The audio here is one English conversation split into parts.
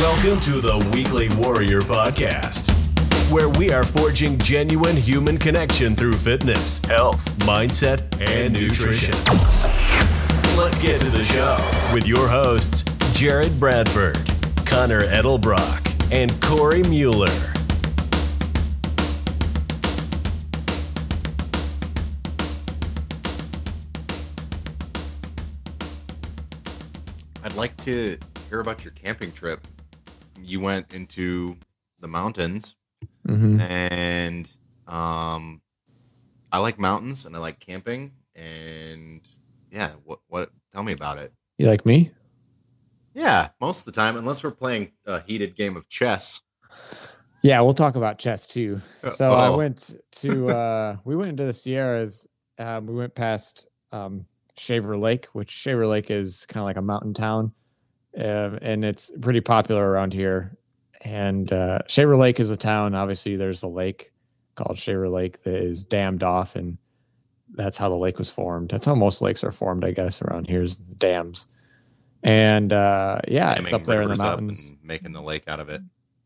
Welcome to the Weekly Warrior Podcast, where we are forging genuine human connection through fitness, health, mindset, and nutrition. Let's get to the show with your hosts, Jared Bradford, Connor Edelbrock, and Cory Mueller. I'd like to hear about your camping trip. You went into the mountains, Mm-hmm. and um, I like mountains and I like camping. And yeah, what what? Tell me about it. You like me? Yeah, most of the time, unless we're playing a heated game of chess. Yeah, we'll talk about chess too. Uh, So I oh. went to uh we went into the Sierras. Um, we went past um Shaver Lake, which Shaver Lake is kind of like a mountain town. Um, and it's pretty popular around here. And uh Shaver Lake is a town. Obviously, there's a lake called Shaver Lake that is dammed off, and that's how the lake was formed. That's how most lakes are formed, I guess, around here is dams. And uh yeah, it's up there in the mountains. making the lake out of it.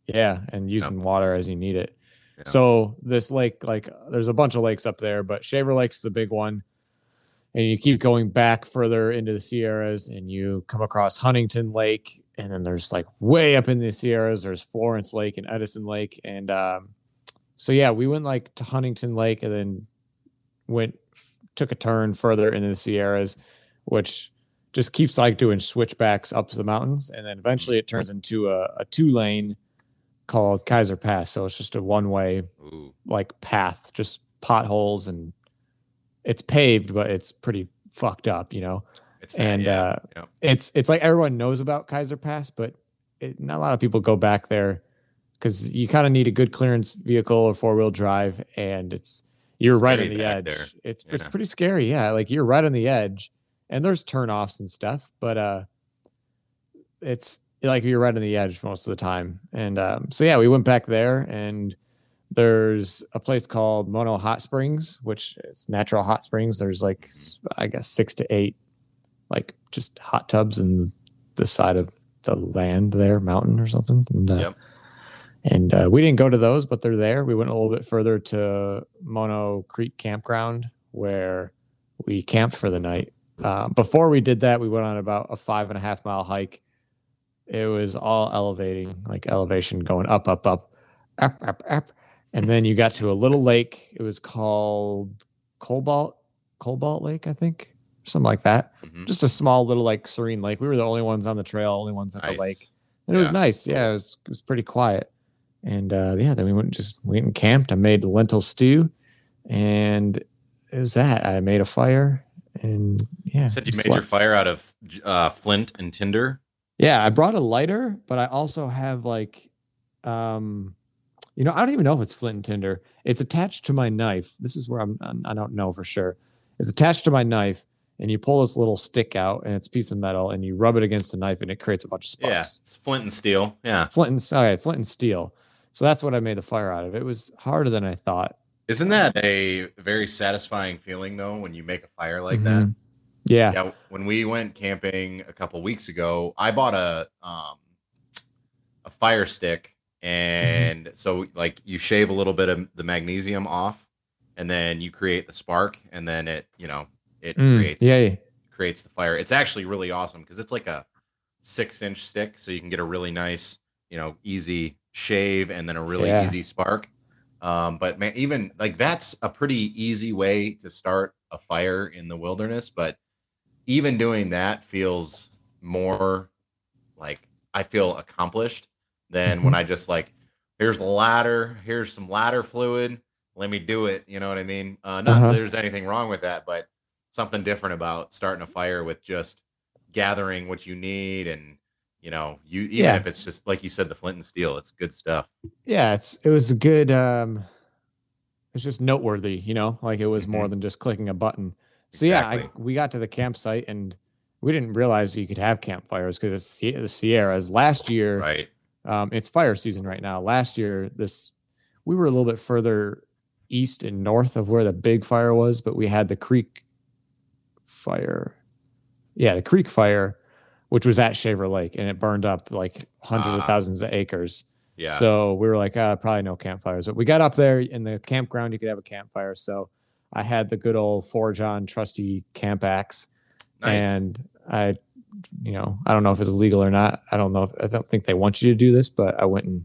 Yeah, and using water as you need it. Yeah. So this lake, like, there's a bunch of lakes up there, but Shaver Lake's the big one. And you keep going back further into the Sierras, and you come across Huntington Lake, and then there's like way up in the Sierras, there's Florence Lake and Edison Lake, and um, so yeah, we went like to Huntington Lake, and then went took a turn further into the Sierras, which just keeps like doing switchbacks up the mountains, and then eventually it turns into a, a two lane called Kaiser Pass. So it's just a one way like path, just potholes and it's paved, but it's pretty fucked up, you know. it's that, And yeah, uh, yeah. it's it's like everyone knows about Kaiser Pass, but it, not a lot of people go back there because you kind of need a good clearance vehicle or four wheel drive, and it's you're right on the edge. there. It's it's pretty scary, yeah. Like you're right on the edge, and there's turnoffs and stuff, but uh, it's like you're right on the edge most of the time. And um, so yeah, we went back there, and there's a place called Mono Hot Springs, which is natural hot springs. There's like I guess six to eight, like just hot tubs in the side of the land there, mountain or something. And, uh, Yep. and uh, we didn't go to those, but they're there. We went a little bit further to Mono Creek Campground where we camped for the night. Uh, before we did that, we went on about a five and a half mile hike. It was all elevating, like elevation going up, up, up, up, up, up. And then you got to a little lake. It was called Cobalt, Cobalt Lake, I think, something like that Mhm. just a small little like serene lake. We were the only ones on the trail, only ones at Nice. the lake, and it was nice. Yeah, it was it was pretty quiet. And uh, yeah, then we went and just went and camped. I made lentil stew, and it was that. I made a fire, and yeah, You said you made your fire out of uh, flint and tinder. yeah. I brought a lighter, but I also have like, um, you know, I don't even know if it's flint and tinder. It's attached to my knife. This is where I'm. I don't know for sure. It's attached to my knife, and you pull this little stick out, and it's a piece of metal, and you rub it against the knife, and it creates a bunch of Yeah, sparks. it's flint and steel. Yeah, Flint and okay, flint and steel. So that's what I made the fire out of. It was harder than I thought. isn't that a very satisfying feeling though when you make a fire like that? Mhm. Yeah. Yeah, when we went camping a couple weeks ago, I bought a um a fire stick and so like you shave a little bit of the magnesium off and then you create the spark and then it, you know, it Mm, creates yeah, yeah. creates the fire. It's actually really awesome because it's like a 6-inch stick so you can get a really nice, you know, easy shave and then a really Yeah. easy spark. Um, but man, even like that's a pretty easy way to start a fire in the wilderness. But even doing that feels more like I feel accomplished than when I just like, here's a ladder, here's some ladder fluid, let me do it. You know what I mean? Uh, not Uh-huh. that there's anything wrong with that, but something different about starting a fire with just gathering what you need and you know you even Yeah. if it's just like you said the flint and steel it's good stuff Yeah, it's it was a good um it's just noteworthy, you know, like it was more Mhm. than just clicking a button. So yeah, I, we got to the campsite and we didn't realize you could have campfires because it's the Sierras. Last year, right um, it's fire season right now. Last year, this we were a little bit further east and north of where the big fire was, but we had the creek fire. Yeah, the creek fire which was at Shaver Lake, and it burned up like hundreds Ah. of thousands of acres. Yeah. So we were like, uh, probably no campfires. But we got up there in the campground, you could have a campfire. So I had the good old Forge on trusty camp axe, nice. and I, you know, I don't know if it's legal or not. I don't know if I don't think they want you to do this, but I went and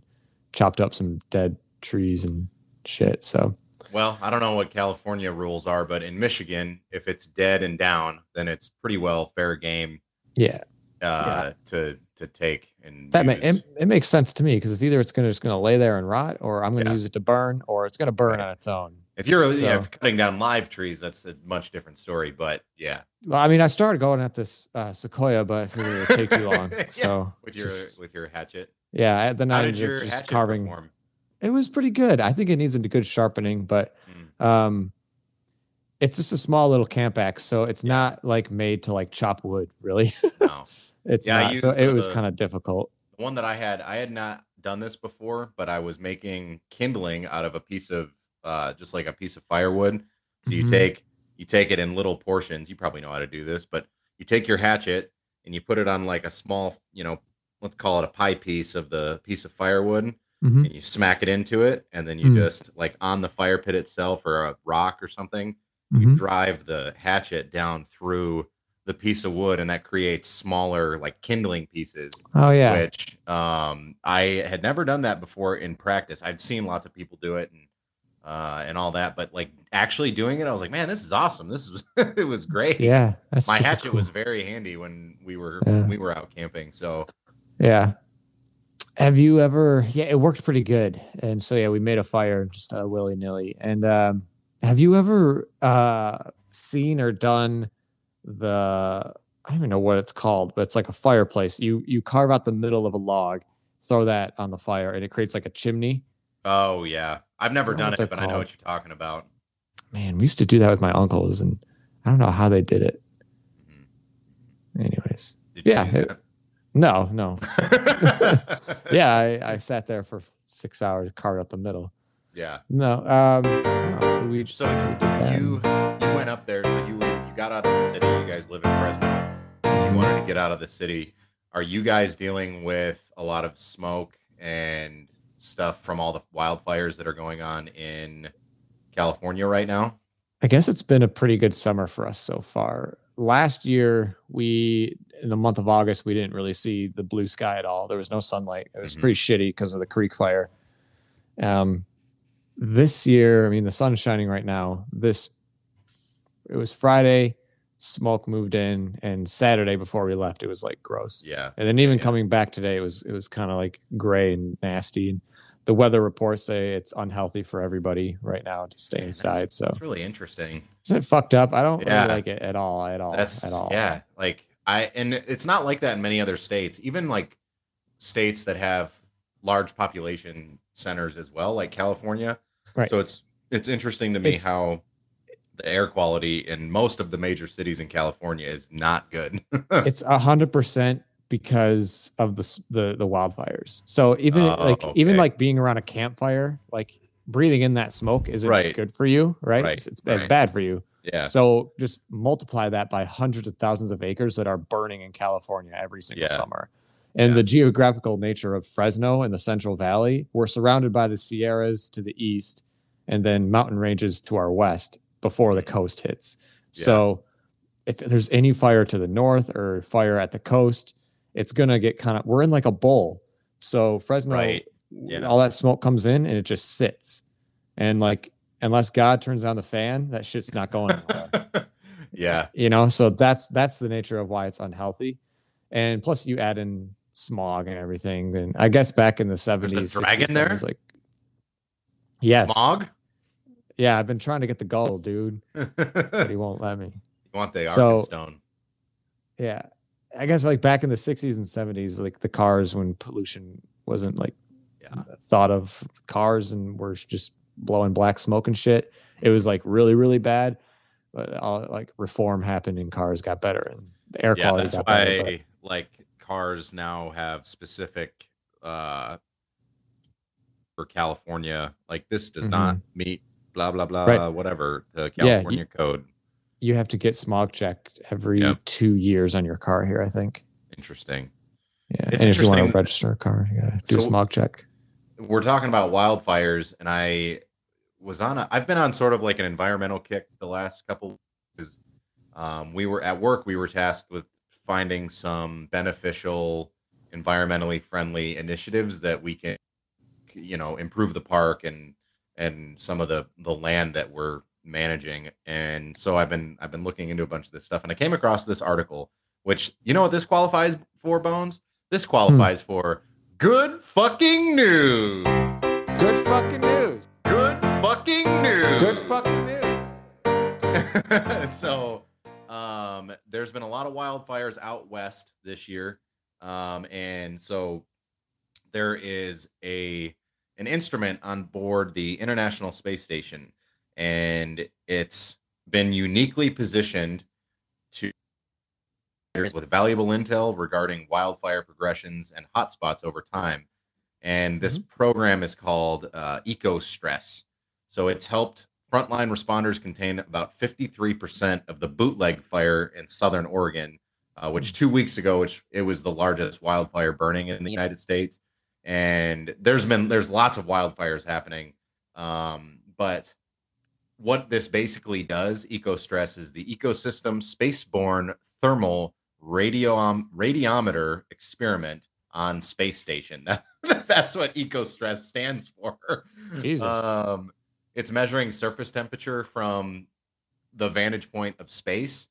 chopped up some dead trees and shit. So well, I don't know what California rules are, but in Michigan, if it's dead and down, then it's pretty well fair game yeah, uh, to to take and that ma- it, it makes sense to me because it's either it's gonna just gonna lay there and rot, or I'm gonna Yeah. use it to burn, or it's gonna burn Right. on its own. If you're yeah, So- if cutting down live trees, that's a much different story. But yeah, Well, I mean, I started going at this uh, sequoia, but I figured it would take too long. Yeah, So with your just- with your hatchet, yeah, I- then how I did ended your up just carving. perform? It was pretty good. I think it needs a good sharpening, but Mm. um, it's just a small little camp axe, so it's Yeah. not like made to like chop wood. Really, No. it's Yeah, not. So used it was kind of difficult. The one that I had, I had not done this before, but I was making kindling out of a piece of uh just like a piece of firewood. So you Mhm. take you take it in little portions. You probably know how to do this, but you take your hatchet and you put it on like a small, you know, let's call it a pie piece of the piece of firewood, Mhm. and you smack it into it, and then you Mm. just like on the fire pit itself or a rock or something, you Mhm. drive the hatchet down through the piece of wood, and that creates smaller like kindling pieces Oh yeah, which um I had never done that before in practice. I'd seen lots of people do it and uh and all that, but like actually doing it, I was like, man, this is awesome. This is it was great. yeah. My hatchet cool. was very handy when we were Yeah. when we were out camping. So Yeah. Have you ever? Yeah, it worked pretty good. And so yeah, we made a fire just uh, willy nilly. And um, have you ever uh, seen or done the? I don't even know what it's called, but it's like a fireplace. You you carve out the middle of a log, throw that on the fire, and it creates like a chimney. Oh yeah. I've never I don't know done it, but I know what you're talking about. Man, we used to do that with my uncles, and I don't know how they did it. Mhm. Anyways, Did Yeah, it- no, no. Yeah, I, I sat there for six hours, carved up the middle. yeah. No, um, no, we just So we did that. you you went up there, so you you got out of the city. You guys live in Fresno. You wanted to get out of the city. Are you guys dealing with a lot of smoke and stuff from all the wildfires that are going on in California right now? I guess it's been a pretty good summer for us so far. Last year, we in the month of August, we didn't really see the blue sky at all. There was no sunlight. It was Mhm. pretty shitty because of the creek fire. Um, this year, I mean, the sun's shining right now. This it was Friday, smoke moved in, and Saturday before we left, it was like gross. Yeah. And then even Yeah. coming back today, it was it was kind of like gray and nasty. And the weather reports say it's unhealthy for everybody right now to stay Man, that's- inside. So That's really interesting. is it fucked up? I don't Yeah. really like it at all. At all. That's at all. yeah. Like I and it's not like that in many other states. Even like states that have large population centers as well, like California. Right. So it's it's interesting to me It's- how the air quality in most of the major cities in California is not good. It's a hundred percent because of the the the wildfires. So even Oh, like even like being around a campfire, like breathing in that smoke isn't Right. good for you, right? Right, It's, it's, it's bad for you. yeah. So just multiply that by hundreds of thousands of acres that are burning in California every single Yeah. summer. And Yeah. the geographical nature of Fresno and the Central Valley, we're surrounded by the Sierras to the east and then mountain ranges to our west before the coast hits. Yeah. So if there's any fire to the north or fire at the coast, it's going to get kind of we're in like a bowl. So Fresno Right. Yeah. all that smoke comes in and it just sits. And like unless God turns on the fan, that shit's not going yeah. you know so that's that's the nature of why it's unhealthy and plus you add in smog and everything and i guess back in the 70s dragon 60s, there? 70s, like yes Smog? Yeah i've been trying to get the gold dude but he won't let me You want the So- Arkenstone. yeah i guess like back in the 60s and 70s like the cars when pollution wasn't like Yeah. thought of cars and were just blowing black smoke and shit it was like really really bad but all like reform happened and cars got better and the air yeah, quality that's got why better but- like cars now have specific uh for California. Like this does not meet blah blah blah. Right. whatever the Yeah, you- California code. you have to get smog checked every Yep. two years on your car here, I think. Interesting. Yeah, It's and if you want to register a car, you gotta do a smog check. We're talking about wildfires, and I was on a. I've been on sort of like an environmental kick the last couple. Because um, we were at work, we were tasked with finding some beneficial, environmentally friendly initiatives that we can, you know, improve the park and and some of the the land that we're managing. And so I've been I've been looking into a bunch of this stuff, and I came across this article, which you know what this qualifies for, Bones. This qualifies for good fucking news. Good fucking news. Good fucking news. Good fucking news. so um there's been a lot of wildfires out west this year um and so there is a an instrument on board the international space station and it's been uniquely positioned to with valuable intel regarding wildfire progressions and hotspots over time. And this program is called uh, ECOSTRESS so it's helped frontline responders contain about 53% of the bootleg fire in southern Oregon, uh, which two weeks ago, which it was the largest wildfire burning in the United States. And there's been there's lots of wildfires happening, um, but what this basically does, ECOSTRESS, is the ecosystem spaceborne thermal radio radiometer experiment on space station. That's what ECOSTRESS stands for. Jesus. Um, it's measuring surface temperature from the vantage point of space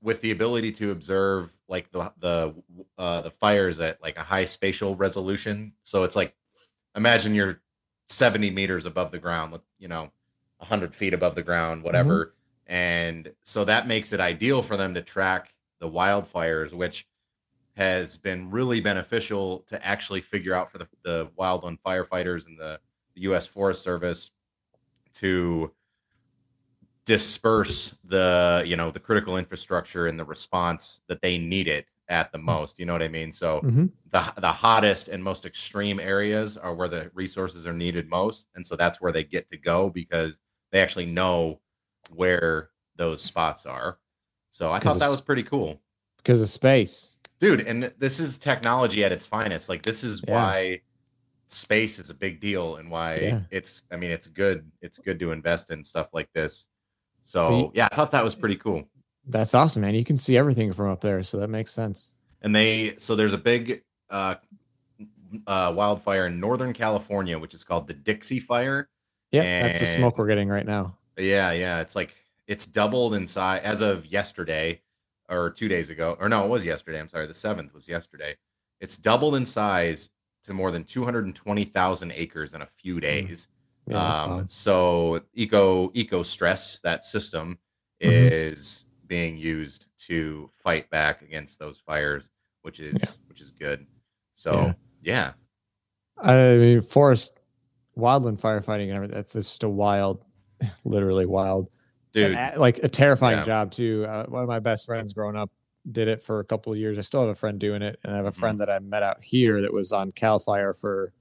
with the ability to observe like the the uh, the fires at like a high spatial resolution. So it's like imagine you're 70 meters above the ground, you know, 100 feet above the ground, whatever. And so that makes it ideal for them to track the wildfires, which has been really beneficial to actually figure out for the, the wildland firefighters and the, the U.S. Forest Service to disperse the you know the critical infrastructure and the response that they need it at the most you know what i mean so Mhm. the the hottest and most extreme areas are where the resources are needed most and so that's where they get to go because they actually know where those spots are so I thought that was pretty cool Because of space. dude and this is technology at its finest like this is Yeah. why space is a big deal and why Yeah. it's i mean it's good it's good to invest in stuff like this so yeah i thought that was pretty cool That's awesome, man. You can see everything from up there, so that makes sense. and they so there's a big uh uh wildfire in northern california which is called the dixie fire Yeah, that's the smoke we're getting right now. yeah yeah it's like it's doubled in size as of yesterday or two days ago or no it was yesterday i'm sorry the seventh was yesterday it's doubled in size to more than 220000 acres in a few days Yeah, um, so eco ECOSTRESS that system Mhm. is being used to fight back against those fires which is Yeah. which is good so yeah, I mean, forest, wildland firefighting, and everything. That's just a wild, literally wild, dude and, like a terrifying Yeah. job too. Uh, one of my best friends growing up did it for a couple of years. I still have a friend doing it, and I have a Mhm. friend that I met out here that was on Cal Fire for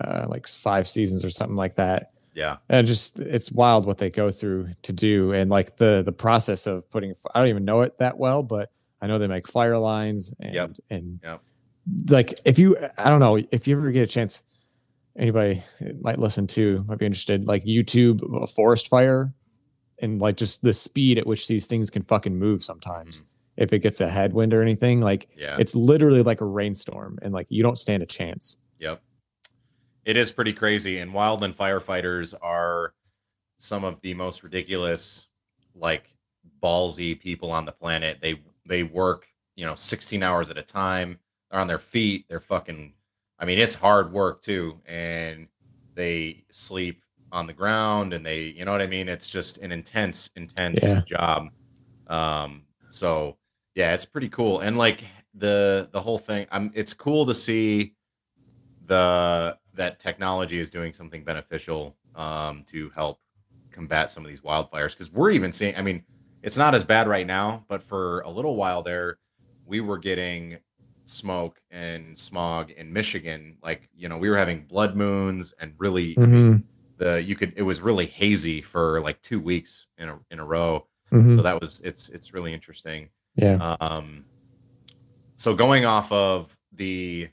uh, like five seasons or something like that. yeah and just it's wild what they go through to do and like the the process of putting i don't even know it that well but i know they make fire lines and Yep. and Yep. like if you i don't know if you ever get a chance anybody might listen to might be interested like youtube a forest fire and like just the speed at which these things can fucking move sometimes if it gets a headwind or anything like yeah it's literally like a rainstorm and like you don't stand a chance. It is pretty crazy. And wildland firefighters are some of the most ridiculous, like ballsy people on the planet. They they work, you know, 16 hours at a time. They're on their feet. They're fucking I mean, it's hard work too. And they sleep on the ground and they, you know what I mean? It's just an intense, intense Yeah. job. Um, so yeah, it's pretty cool. And like the the whole thing, I'm it's cool to see the that technology is doing something beneficial um, to help combat some of these wildfires because we're even seeing i mean it's not as bad right now but for a little while there we were getting smoke and smog in michigan like you know we were having blood moons and really I mean, the you could it was really hazy for like two weeks in a in a row. Mhm. so that was it's it's really interesting. Yeah. Um so going off of the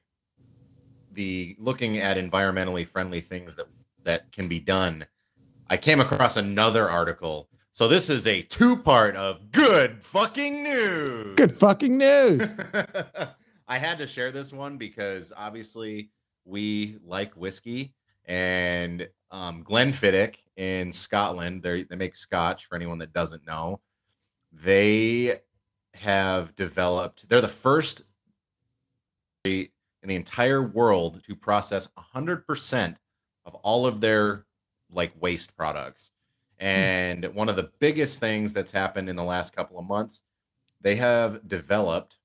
the looking at environmentally friendly things that that can be done, I came across another article. So this is a two part of good fucking news. Good fucking news. I had to share this one because obviously we like whiskey and um, Glenfiddich in Scotland. They they make Scotch for anyone that doesn't know. They have developed. They're the first in the entire world to process 100% of all of their like waste products. And one of the biggest things that's happened in the last couple of months, they have developed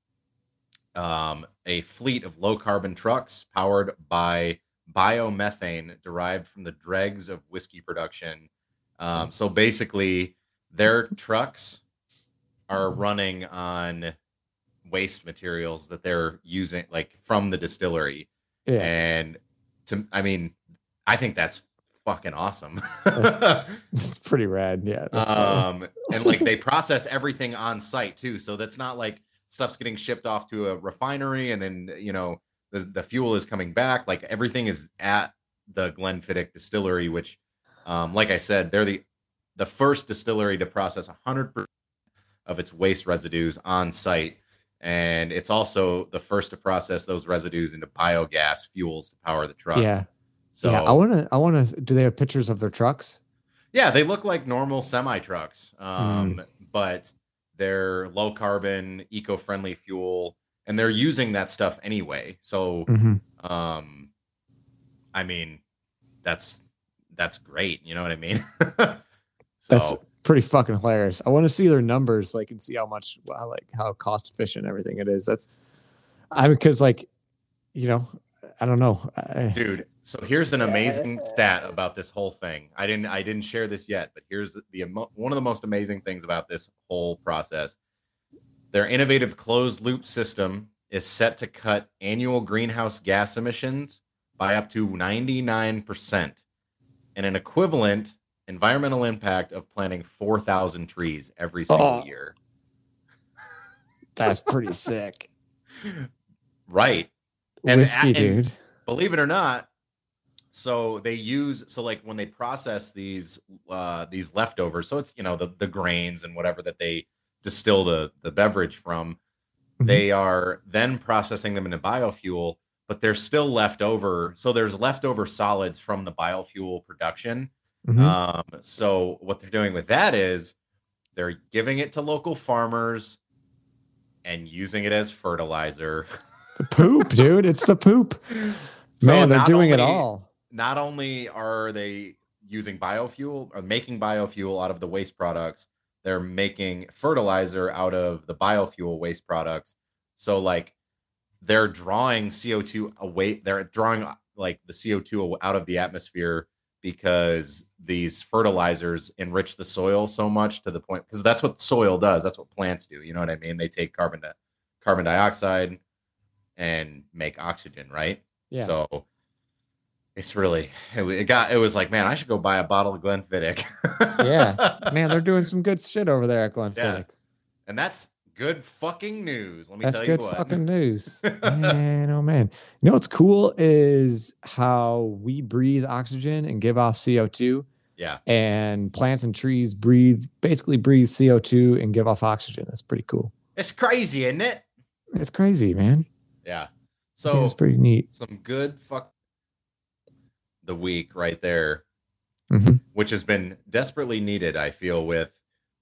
um, a fleet of low carbon trucks powered by biomethane derived from the dregs of whiskey production. Um, so basically, their trucks are running on waste materials that they're using, like from the distillery. Yeah. And to, I mean, I think that's fucking awesome. It's pretty rad. Yeah. That's um, and like they process everything on site too. So that's not like stuff's getting shipped off to a refinery and then, you know, the, the fuel is coming back. Like everything is at the Glenfiddich distillery, which, um, like I said, they're the, the first distillery to process 100% of its waste residues on site. And it's also the first to process those residues into biogas fuels to power the trucks. Yeah. So yeah. I want to, I want to, do they have pictures of their trucks? Yeah, they look like normal semi trucks, um, Mm. but they're low carbon, eco friendly fuel, and they're using that stuff anyway. So, Mhm. um, I mean, that's that's great. You know what I mean? so, That's pretty fucking hilarious. I want to see their numbers, like, and see how much, how, like, how cost efficient everything it is. That's, I mean, because like, you know, I don't know. I, dude. So here's an amazing stat about this whole thing. I didn't I didn't share this yet, but here's the one of the most amazing things about this whole process. Their innovative closed loop system is set to cut annual greenhouse gas emissions by up to 99% and an equivalent environmental impact of planting 4,000 trees every single Oh. year. that's pretty sick. Right. And- Whiskey, and- dude. believe it or not so they use so like when they process these uh these leftovers so it's you know the the grains and whatever that they distill the the beverage from Mhm. they are then processing them into biofuel but they're still left over so there's leftover solids from the biofuel production Mhm. um so what they're doing with that is they're giving it to local farmers and using it as fertilizer the poop, dude. It's the poop. So Man, they're doing it all. not only are they using biofuel or making biofuel out of the waste products, they're making fertilizer out of the biofuel waste products. So like they're drawing CO2 away, they're drawing like the CO2 out of the atmosphere because these fertilizers enrich the soil so much to the point because that's what soil does. That's what plants do. You know what I mean? They take carbon di- carbon dioxide and make oxygen, right? Yeah. So it's really it, it got it was like, man, I should go buy a bottle of Glenfiddich. Yeah. Man, they're doing some good shit over there at Glenfiddich. and that's good fucking news. Let me That's tell good you what. fucking news. man, oh man. You know what's cool is how we breathe oxygen and give off CO2, yeah, and plants and trees breathe basically breathe CO2 and give off oxygen. That's pretty cool. it's crazy, isn't it? It's crazy, man. Yeah. So it's pretty neat. some good fuck the week right there, Mhm. which has been desperately needed. I feel with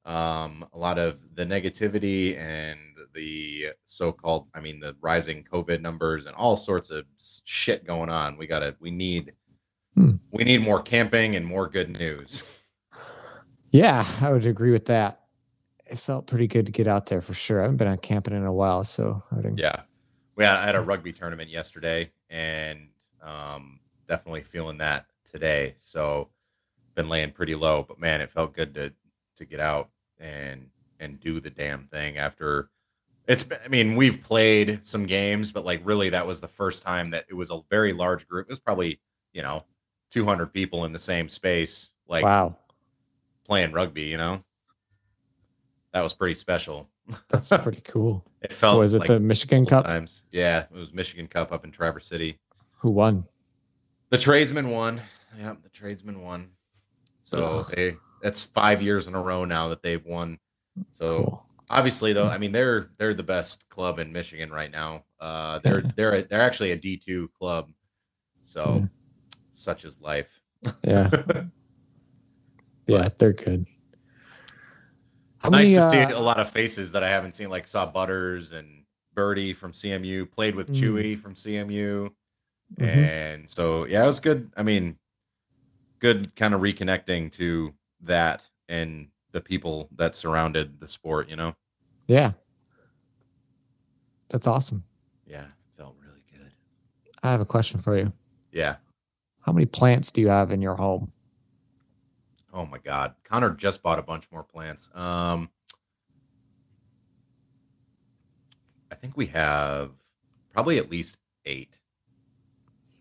um, a lot of the negativity and the so-called, I mean, the rising COVID numbers and all sorts of shit going on. We gotta, we need, Hmm. we need more camping and more good news. Yeah, I would agree with that. It felt pretty good to get out there for sure. I haven't been on camping in a while, so I would Yeah. We had, I had a rugby tournament yesterday and um, definitely feeling that today. So been laying pretty low, but man, it felt good to to get out and and do the damn thing after it's been, I mean, we've played some games, but like really that was the first time that it was a very large group. It was probably, you know, 200 people in the same space like wow. playing rugby, you know. That was pretty special. That's pretty cool. It felt Was it like the Michigan Cup? times. Yeah, it was Michigan Cup up in Traverse City. Who won? The tradesman won. Yep, the tradesman won. So Ugh. they that's five years in a row now that they've won. So Cool. obviously though, I mean they're they're the best club in Michigan right now. Uh they're they're a, they're actually a D2 club. So Yeah. such is life. Yeah. yeah, they're good. How nice many, to see uh, a lot of faces that I haven't seen like saw Butters and Birdie from CMU, played with Mm. Chewy from CMU. Mhm. And so yeah, it was good. I mean, good kind of reconnecting to that and the people that surrounded the sport, you know? Yeah. That's awesome. Yeah, felt really good. I have a question for you. Yeah. How many plants do you have in your home? Oh my god. Connor just bought a bunch more plants. Um I think we have probably at least 8.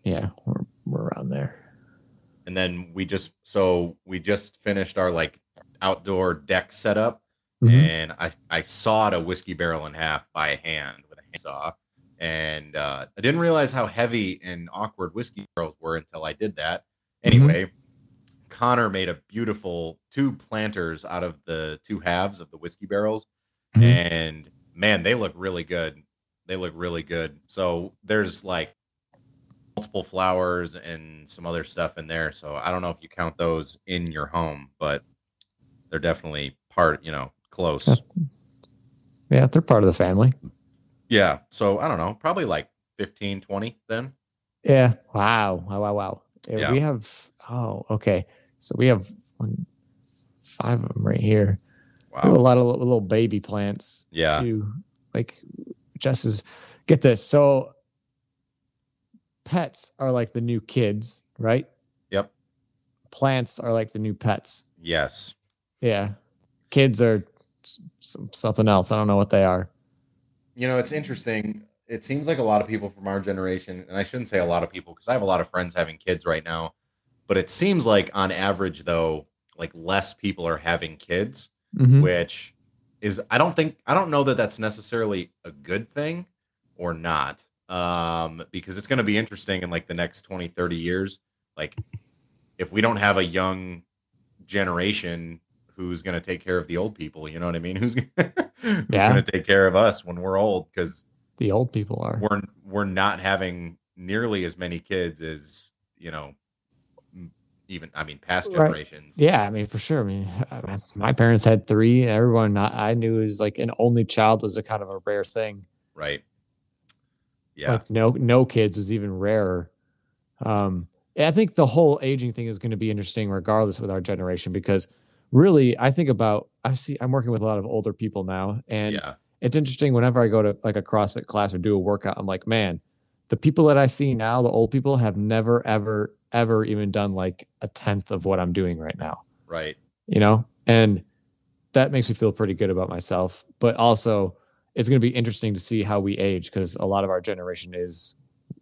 Yeah, we're, we're around there. And then we just so we just finished our like outdoor deck setup Mhm. and I, I sawed a whiskey barrel in half by hand with a handsaw. And uh, I didn't realize how heavy and awkward whiskey barrels were until I did that. Anyway, Connor made a beautiful two planters out of the two halves of the whiskey barrels. Mhm. And man, they look really good. They look really good. So there's like multiple flowers and some other stuff in there. So I don't know if you count those in your home, but they're definitely part, you know, close. Yeah, they're part of the family. Yeah. So I don't know, probably like 15, 20 then. Yeah. Wow. Wow. Wow. Wow. Yeah. We have, oh, okay. So we have one, five of them right here. We have a lot of little, little baby plants. Yeah. Too. Like, Jess is, get this. So pets are like the new kids, right? Yep. Plants are like the new pets. Yes. Yeah. Kids are s- s- something else. I don't know what they are. You know, it's interesting. It seems like a lot of people from our generation, and I shouldn't say a lot of people because I have a lot of friends having kids right now, but it seems like on average, though, like less people are having kids, Mhm. which is, I don't think, I don't know that that's necessarily a good thing or not. Um, because it's going to be interesting in like the next 20, 30 years. Like, if we don't have a young generation who's going to take care of the old people, you know what I mean? Who's, who's Yeah. going to take care of us when we're old? Because The old people are. we're we're not having nearly as many kids as you know even i mean past Right. generations Yeah, I mean, for sure. I mean, my parents had three. Everyone I I knew was like an only child was a kind of a rare thing. right yeah Like no no kids was even rarer. Um, I think the whole aging thing is going to be interesting, regardless with our generation, because really, I think about I see I'm working with a lot of older people now, and yeah it's interesting whenever I go to like a CrossFit class or do a workout, I'm like, man, the people that I see now, the old people have never, ever, ever even done like a tenth of what I'm doing right now. right you know and that makes me feel pretty good about myself but also it's going to be interesting to see how we age because a lot of our generation is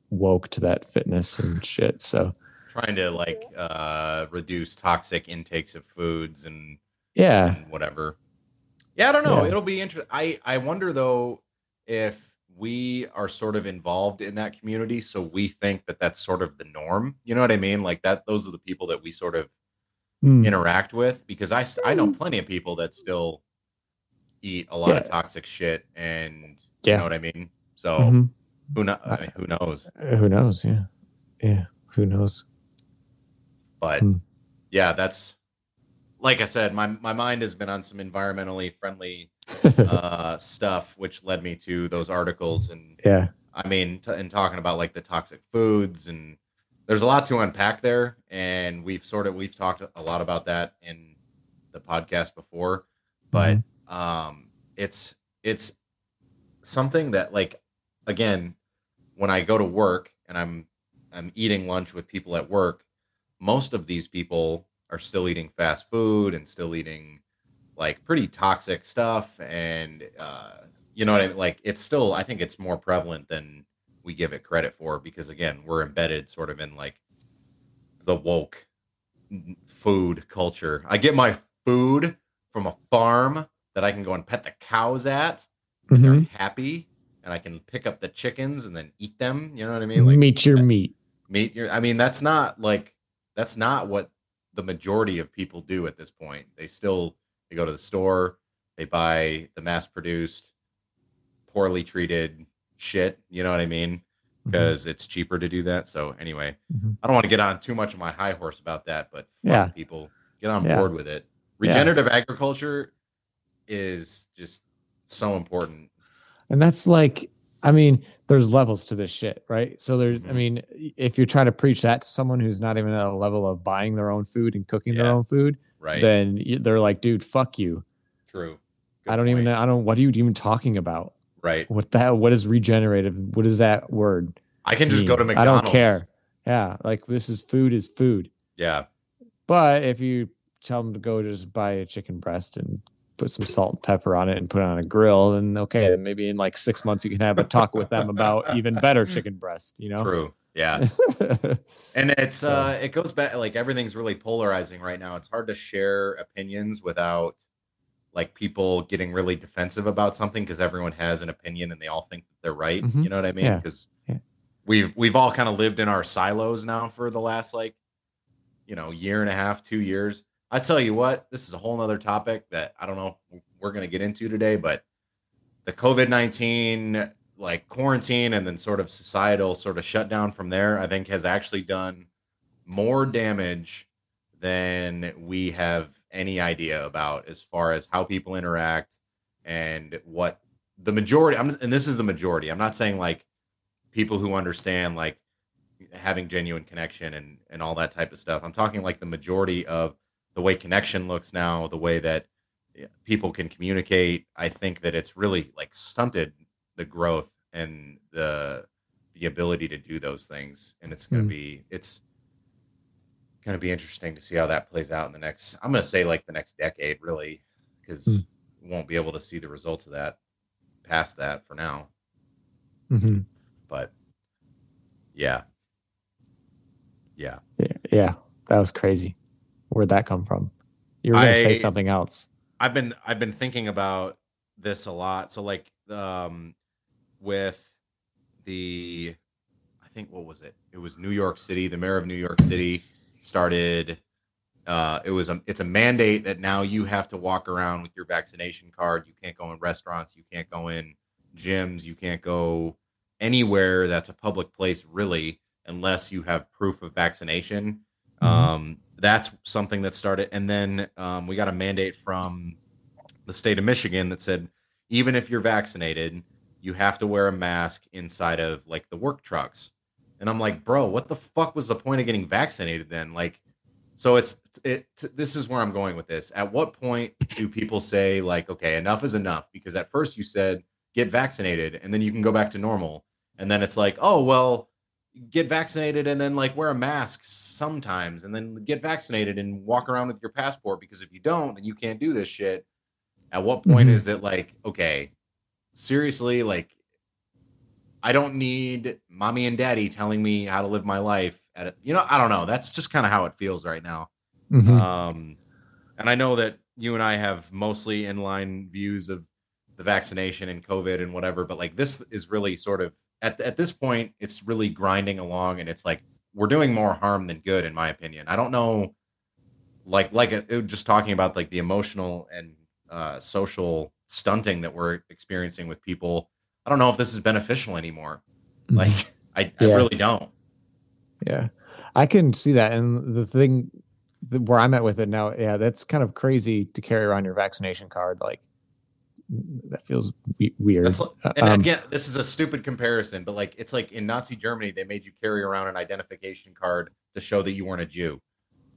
woke to that fitness and shit so. Trying to like uh reduce toxic intakes of foods and, yeah. and whatever. Yeah i don't know. Yeah. it'll be interesting i i wonder though if we are sort of involved in that community so we think that that's sort of the norm. You know what i mean? Like that those are the people that we sort of Mm, interact with because I I know plenty of people that still eat a lot of toxic shit and Yeah. you know what I mean. So mhm. who know I mean, who knows? Uh, who knows yeah yeah who knows But Hmm. yeah, that's like I said, my my mind has been on some environmentally friendly uh, stuff, which led me to those articles and yeah I mean, t- and talking about like the toxic foods and there's a lot to unpack there, and we've sort of we've talked a lot about that in the podcast before, but um, it's it's something that like again, when I go to work and I'm I'm eating lunch with people at work, most of these people are still eating fast food and still eating like pretty toxic stuff and uh you know what I mean? Like it's still, I think it's more prevalent than we give it credit for because again, we're embedded sort of in like the woke food culture. I get my food from a farm that I can go and pet the cows at. They're Mhm. happy, and I can pick up the chickens and then eat them. You know what I mean? Like Meet your meat. meat. Your, I mean, that's not like that's not what the majority of people do at this point. They still they go to the store, they buy the mass-produced, poorly treated shit. You know what I mean? Because it's cheaper to do that. So anyway, Mhm. I don't want to get on too much of my high horse about that, but fuck Yeah. people get on Yeah. board with it. Yeah. Regenerative agriculture is just so important. And that's like, I mean, there's levels to this shit, right? So there's, I Mhm. mean, if you're trying to preach that to someone who's not even at a level of buying their own food and cooking their own food, Right. then they're like, dude, fuck you. True. I don't even, point. I don't, what are you even talking about? Right. What the hell? What is regenerative? What is that word? I can just go to mean? McDonald's. I don't care. Yeah. Like this is food is food. Yeah. But if you tell them to go just buy a chicken breast and put some salt and pepper on it and put it on a grill, then okay, then maybe in like six months you can have a talk with them about even better chicken breast, you know? True. Yeah. And it's uh it goes back like everything's really polarizing right now. It's hard to share opinions without like people getting really defensive about something because everyone has an opinion and they all think that they're right. Mhm. You know what I mean? Yeah. Because Yeah. we've we've all kind of lived in our silos now for the last like you know year and a half, two years. I tell you what, this is a whole nother topic that I don't know we're gonna get into today, but the COVID nineteen like quarantine and then sort of societal sort of shutdown from there, I think has actually done more damage than we have any idea about as far as how people interact and what the majority I'm and this is the majority. I'm not saying like people who understand like having genuine connection and and all that type of stuff. I'm talking like the majority of the way connection looks now, the way that people can communicate. I think that it's really like stunted the growth and the the ability to do those things and it's going to Hmm. be it's going to be interesting to see how that plays out in the next i'm going to say like the next decade really because we won't be able to see the results of that past that for now Mhm. but yeah yeah yeah, yeah, that was crazy. Where'd that come from? You were gonna say something else. I've been I've been thinking about this a lot. So like um with the I think what was it? It was New York City. The mayor of New York City started uh it was a it's a mandate that now you have to walk around with your vaccination card. You can't go in restaurants, you can't go in gyms, you can't go anywhere that's a public place really unless you have proof of vaccination. Mhm. Um that's something that started and then um, we got a mandate from the state of michigan that said even if you're vaccinated you have to wear a mask inside of like the work trucks. And i'm like bro what the fuck was the point of getting vaccinated then? Like so it's it this is where i'm going with this. At what point do people say like okay enough is enough because at first you said get vaccinated and then you can go back to normal. And then it's like oh well get vaccinated and then like wear a mask sometimes and then get vaccinated and walk around with your passport because if you don't then you can't do this shit at what point Mhm. is it like okay seriously like i don't need mommy and daddy telling me how to live my life at a, you know i don't know that's just kind of how it feels right now Mhm. um, and I know that you and I have mostly inline views of the vaccination and COVID and whatever, but like this is really sort of at at this point, it's really grinding along, and it's like we're doing more harm than good, in my opinion. I don't know, like like uh, just talking about like the emotional and uh, social stunting that we're experiencing with people. I don't know if this is beneficial anymore. Mhm. Like I, I really don't. Yeah, I can see that. And the thing the, where I'm at with it now, yeah, that's kind of crazy to carry around your vaccination card. Like that feels we- weird. That's, and um, again, this is a stupid comparison, but like it's like in Nazi Germany, they made you carry around an identification card to show that you weren't a Jew.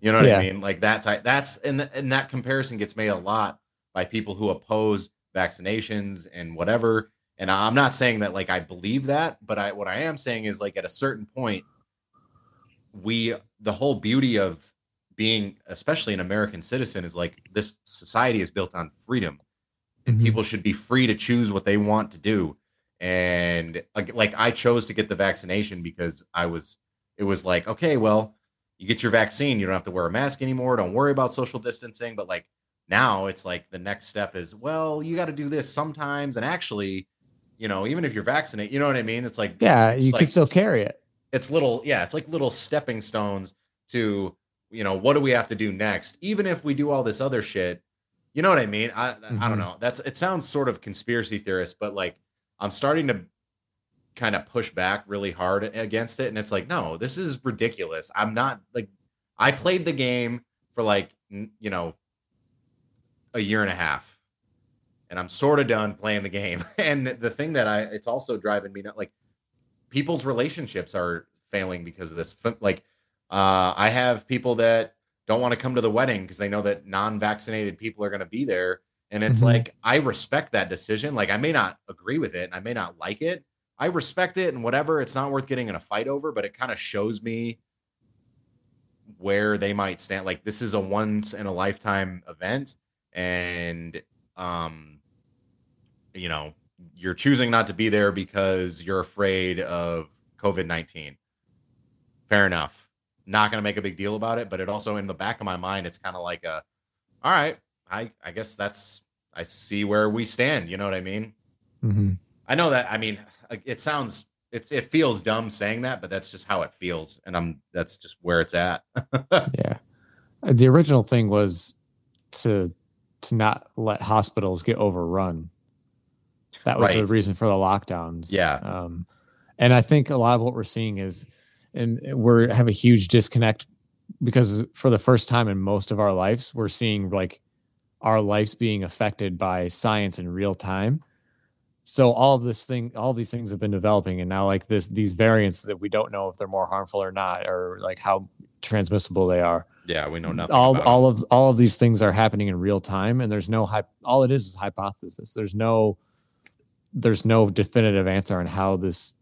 You know what Yeah. I mean? Like that type. That's and and that comparison gets made a lot by people who oppose vaccinations and whatever. And I'm not saying that like I believe that, but I what I am saying is like at a certain point, we the whole beauty of being, especially an American citizen, is like this society is built on freedom Mhm. people should be free to choose what they want to do and like- like i chose to get the vaccination because i was it was like okay well you get your vaccine you don't have to wear a mask anymore don't worry about social distancing but like now it's like the next step is, well, you got to do this sometimes. And actually, you know, even if you're vaccinated, you know what I mean? It's like, Yeah, it's you like, can still carry it. It's little, yeah, it's like little stepping stones to, you know, what do we have to do next? Even if we do all this other shit, you know what I mean? I, I Mhm. don't know. That's, it sounds sort of conspiracy theorist, but like, I'm starting to kind of push back really hard against it. And it's like, no, this is ridiculous. I'm not like, I played the game for like, you know, a year and a half. And I'm sort of done playing the game. And the thing that I, it's also driving me not like people's relationships are failing because of this. Like, uh, I have people that don't want to come to the wedding because they know that non-vaccinated people are going to be there. And it's Mhm. like, I respect that decision. Like, I may not agree with it and I may not like it. I respect it and whatever. It's not worth getting in a fight over, but it kind of shows me where they might stand. Like, this is a once in a lifetime event. And, um, you know, you're choosing not to be there because you're afraid of COVID 19. Fair enough. Not going to make a big deal about it, but it also, in the back of my mind, it's kind of like a, all right, I, I guess that's, I see where we stand. You know what I mean? Mhm. I know that. I mean, it sounds, it's, it feels dumb saying that, but that's just how it feels. And I'm, that's just where it's at. Yeah. The original thing was to to not let hospitals get overrun. That was the reason for the lockdowns. Yeah. Um, and I think a lot of what we're seeing is, and we're have a huge disconnect because for the first time in most of our lives, we're seeing like our lives being affected by science in real time. So all of this thing, all these things have been developing, and now like this, these variants that we don't know if they're more harmful or not, or like how transmissible they are yeah. We know nothing. all all of all of these things are happening in real time and there's no hype all it is is hypothesis there's no there's no definitive answer on how this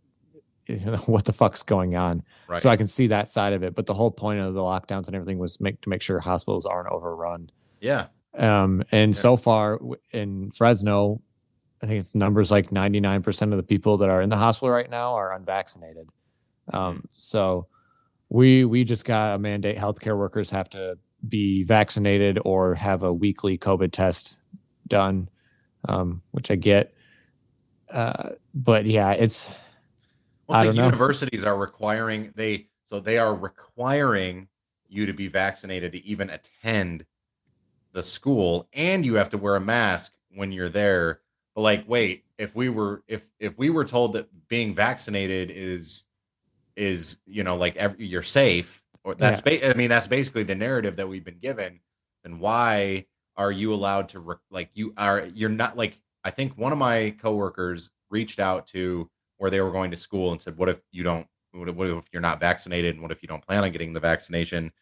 you know, what the fuck's going on right. so i can see that side of it but the whole point of the lockdowns and everything was make to make sure hospitals aren't overrun yeah. um and Yeah. so far in fresno i think it's numbers like 99% of the people that are in the hospital right now are unvaccinated um so we we just got a mandate healthcare workers have to be vaccinated or have a weekly covid test done um which i get uh but yeah it's Well, it's like know. universities are requiring they so they are requiring you to be vaccinated to even attend the school, and you have to wear a mask when you're there. But like, wait, if we were if if we were told that being vaccinated is is you know like every, you're safe, or that's ba- I mean that's basically the narrative that we've been given. Then why are you allowed to re- like you are you're not like I think one of my coworkers reached out to where they were going to school and said, "What if you don't? What if, what if you're not vaccinated? And what if you don't plan on getting the vaccination?"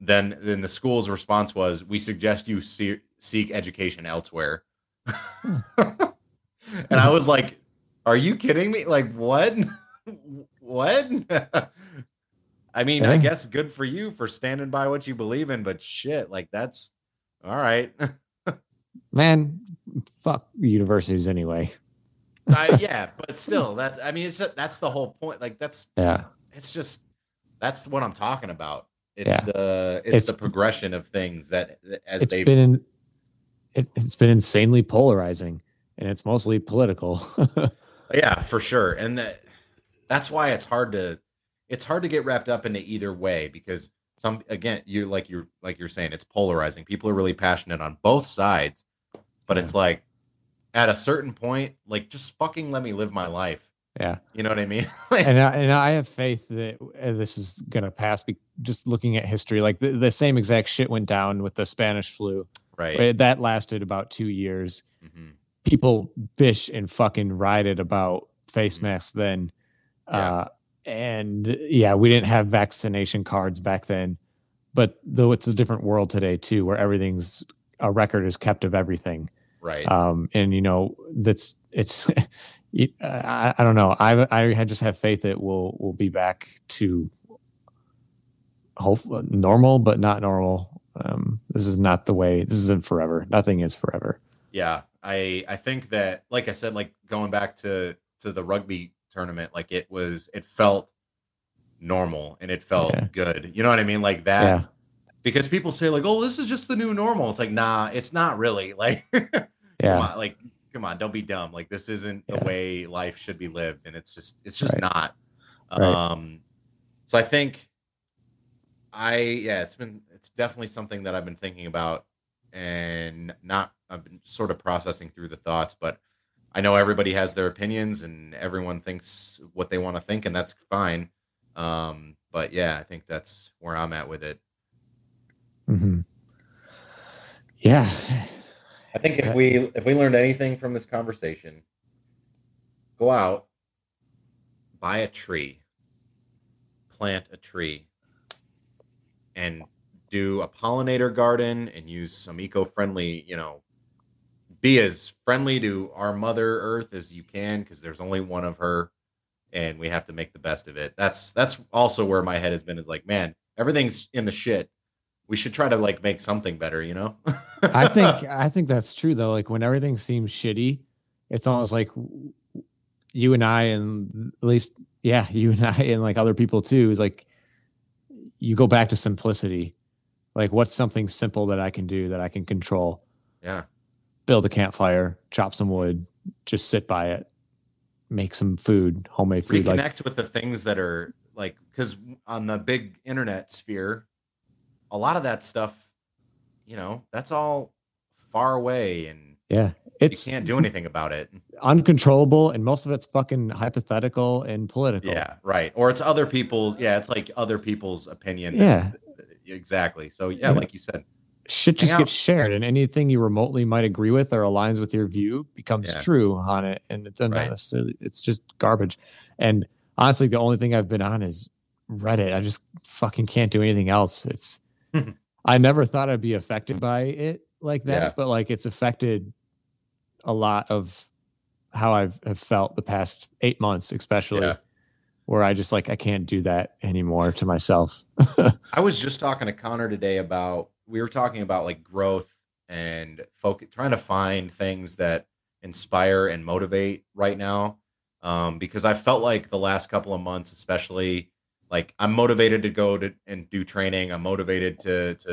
Then, then the school's response was, "We suggest you see, seek education elsewhere." and I was like, "Are you kidding me? Like what? what?" I mean, I guess good for you for standing by what you believe in, but shit, like that's all right. man fuck universities anyway I, yeah, but still, that I mean, it's that's the whole point. Like that's yeah it's just that's what I'm talking about. It's Yeah. the it's, It's- the progression of things that as it's they've been in, it, it's been insanely polarizing and it's mostly political yeah for sure, and that that's why it's hard to it's hard to get wrapped up into either way because some again you like you're like you're saying it's polarizing. People are really passionate on both sides, but it's like at a certain point, like just fucking let me live my life. yeah You know what I mean? and I, and I have faith that uh, this is gonna pass. Be, just looking at history, like the, the same exact shit went down with the Spanish flu. right. That lasted about two years. Mhm. People fish and fucking rioted about face Mhm. masks then. Yeah. Uh, and yeah, we didn't have vaccination cards back then, but though it's a different world today too, where everything's a record is kept of everything. Right. Um, and you know that's it's. I, I don't know. I I just have faith that we'll we'll be back to hope normal, but not normal. Um, this is not the way. This isn't forever. Nothing is forever. Yeah, I I think that like I said, like going back to to the rugby tournament, like it was it felt normal and it felt Yeah. good. You know what I mean? Like that Yeah. because people say like, "Oh, this is just the new normal." It's like, nah, it's not really. Like, Yeah. come on, like, come on, don't be dumb. Like, this isn't the way life should be lived, and it's just, it's just Right. not. Right. Um, so I think, I yeah, it's been, it's definitely something that I've been thinking about, and not, I've been sort of processing through the thoughts, but I know everybody has their opinions, and everyone thinks what they want to think, and that's fine. Um, but yeah, I think that's where I'm at with it. Mm-hmm. Yeah. I think if we if we learned anything from this conversation, go out, buy a tree, plant a tree, and do a pollinator garden and use some eco-friendly, you know, be as friendly to our mother earth as you can because there's only one of her and we have to make the best of it. That's that's also where my head has been is like, man, everything's in the shit. We should try to like make something better, you know? I think I think that's true though. Like when everything seems shitty, it's almost like you and I, and at least yeah, you and I, and like other people too, is like you go back to simplicity. Like what's something simple that I can do that I can control? yeah. Build a campfire, chop some wood, just sit by it, make some food, homemade food. reconnect Like with the things that are like because on the big internet sphere a lot of that stuff you know that's all far away and yeah, it's you can't do anything about it uncontrollable, and most of it's fucking hypothetical and political. yeah right or it's other people's yeah it's like other people's opinion Yeah. exactly so yeah Yeah. like you said shit just gets shared and anything you remotely might agree with or aligns with your view becomes Yeah. true on it and it's Right. necessarily it's just garbage and honestly the only thing i've been on is reddit i just fucking can't do anything else it's i never thought i'd be affected by it like that Yeah. but like it's affected a lot of how i've have felt the past eight months especially Yeah. where i just like i can't do that anymore to myself i was just talking to connor today about we were talking about like growth and focus trying to find things that inspire and motivate right now um, because i felt like the last couple of months especially like i'm motivated to go to and do training. I'm motivated to to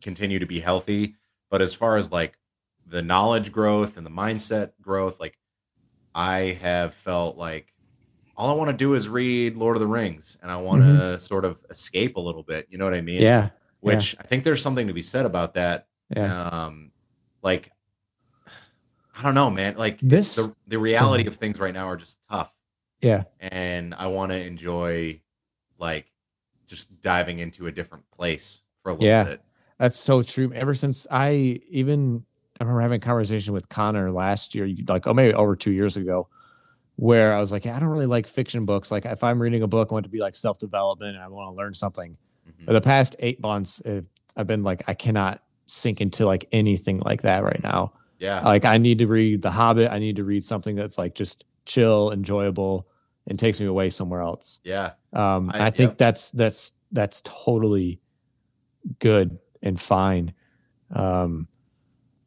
continue to be healthy. But as far as like the knowledge growth and the mindset growth like i have felt like all i want to do is read lord of the rings and i want to sort of escape a little bit you know what i mean? Yeah which i think there's something to be said about that. Yeah. Um like i don't know man. Like This- the, the reality of things right now are just tough. Yeah. And i want to enjoy like just diving into a different place for a little Yeah. bit That's so true. Ever since I even I remember having a conversation with Connor last year, like oh maybe over two years ago, where I was like, I don't really like fiction books. Like if I'm reading a book, I want to be like self development and I want to learn something. Mhm. For the past eight months, I've been like, I cannot sink into like anything like that right now. yeah Like I need to read The Hobbit. I need to read something that's like just chill, enjoyable, and takes me away somewhere else. yeah Um, I- I, think yep. that's that's that's totally good and fine. Um,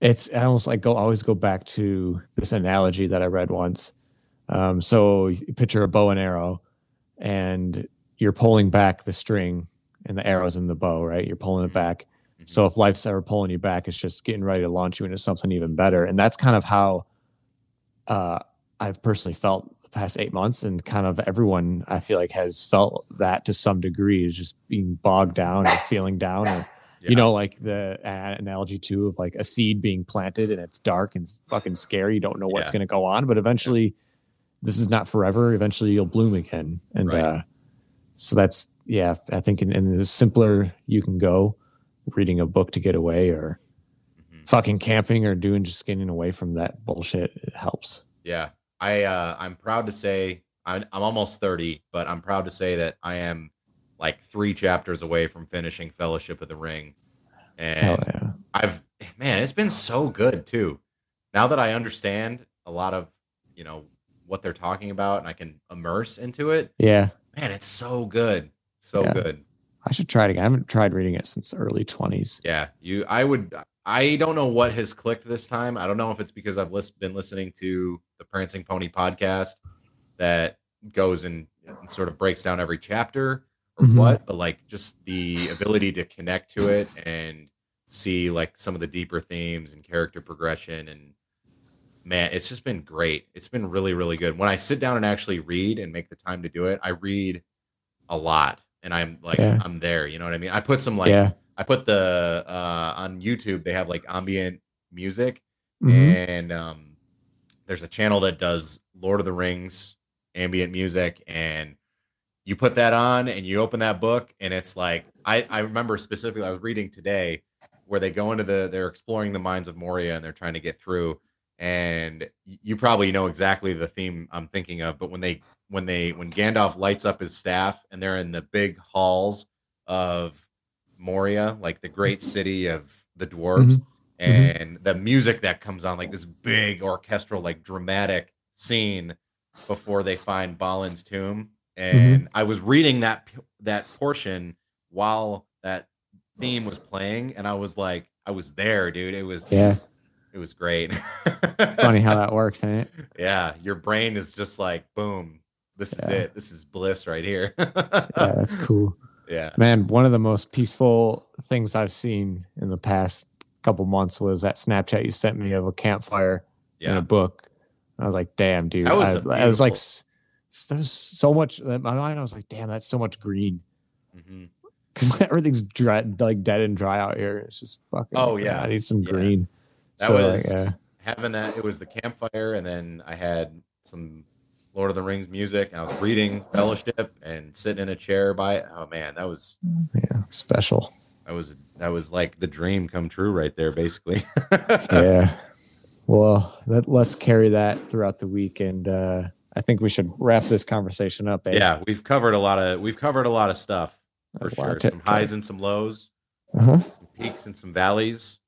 it's I almost like go always go back to this analogy that I read once. Um, so you picture a bow and arrow, and you're pulling back the string, and the arrow's in the bow, right? You're pulling it Mhm. back. Mhm. So if life's ever pulling you back, it's just getting ready to launch you into something even better. And that's kind of how uh, I've personally felt past eight months, and kind of everyone I feel like has felt that to some degree is just being bogged down or feeling down, or Yeah. you know, like the analogy too of like a seed being planted and it's dark and it's fucking scary. You don't know what's Yeah. going to go on, but eventually, this is not forever. Eventually, you'll bloom again, and Right. uh, so that's yeah. I think in, in the simpler you can go, reading a book to get away, or Mhm. fucking camping, or doing just getting away from that bullshit, it helps. Yeah, I uh, I'm proud to say I'm, I'm almost thirty, but I'm proud to say that I am like three chapters away from finishing Fellowship of the Ring, and yeah. I've man, it's been so good too. Now that I understand a lot of you know what they're talking about, and I can immerse into it, Yeah, man, it's so good, so Yeah. good. I should try it again. I haven't tried reading it since early twenties. Yeah, you. I would. I don't know what has clicked this time. I don't know if it's because I've lis- been listening to the Prancing Pony podcast that goes and, and sort of breaks down every chapter, or Mhm. what, but like just the ability to connect to it and see like some of the deeper themes and character progression and man, it's just been great. It's been really, really good. When I sit down and actually read and make the time to do it, I read a lot and I'm like Yeah. I'm there. You know what I mean? I put some like yeah. I put the uh on YouTube they have like ambient music Mhm. and um there's a channel that does Lord of the Rings ambient music and you put that on and you open that book and it's like I I remember specifically I was reading today where they go into the they're exploring the mines of Moria and they're trying to get through and you probably know exactly the theme I'm thinking of but when they when they when Gandalf lights up his staff and they're in the big halls of Moria like the great mm-hmm. city of the dwarves. Mm-hmm. Mm-hmm. And the music that comes on like this big orchestral like dramatic scene before they find Balin's tomb. And I was reading that that portion while that theme was playing and I was like I was there dude. It was Yeah. it was great. Funny how that works, ain't it? yeah your brain is just like boom this is it. This is bliss right here. Yeah, that's cool. Yeah Man, one of the most peaceful things I've seen in the past couple months was that Snapchat you sent me of a campfire in yeah a book. I was like, damn, dude. That was I, I was like, beautiful- s- s- there's so much in my mind. I was like, damn, that's so much green because everything's dry, like dead and dry out here. It's just fucking. Oh, yeah. I need some Yeah. green. That so was like, uh, having that. It was the campfire, and then I had some Lord of the Rings music, and I was reading Fellowship and sitting in a chair by it. Oh man, that was yeah, special. that was that was like the dream come true right there, basically. yeah. Well, let, let's carry that throughout the week, and uh, I think we should wrap this conversation up. Eh? yeah, we've covered a lot of we've covered a lot of stuff for That's sure. of Some highs and some lows, Uh-huh. some peaks and some valleys,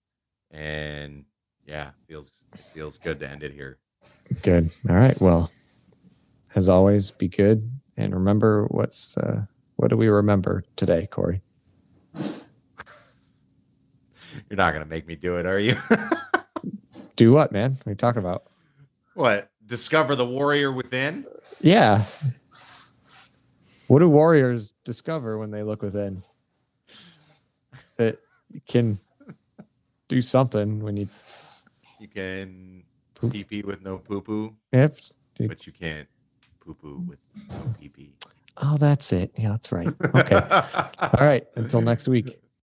and yeah, feels feels good to end it here. Good. All right. Well, as always, be good and remember what's uh, what do we remember today, Cory? You're not gonna make me do it, are you? Do what, man? What are you talking about? what? Discover the warrior within. Yeah. What do warriors discover when they look within? That you can do something when you You can pee pee with no poo poo, yep. but you can't poo poo with no. Oh, that's it. Yeah, that's right. Okay. All right. Until next week.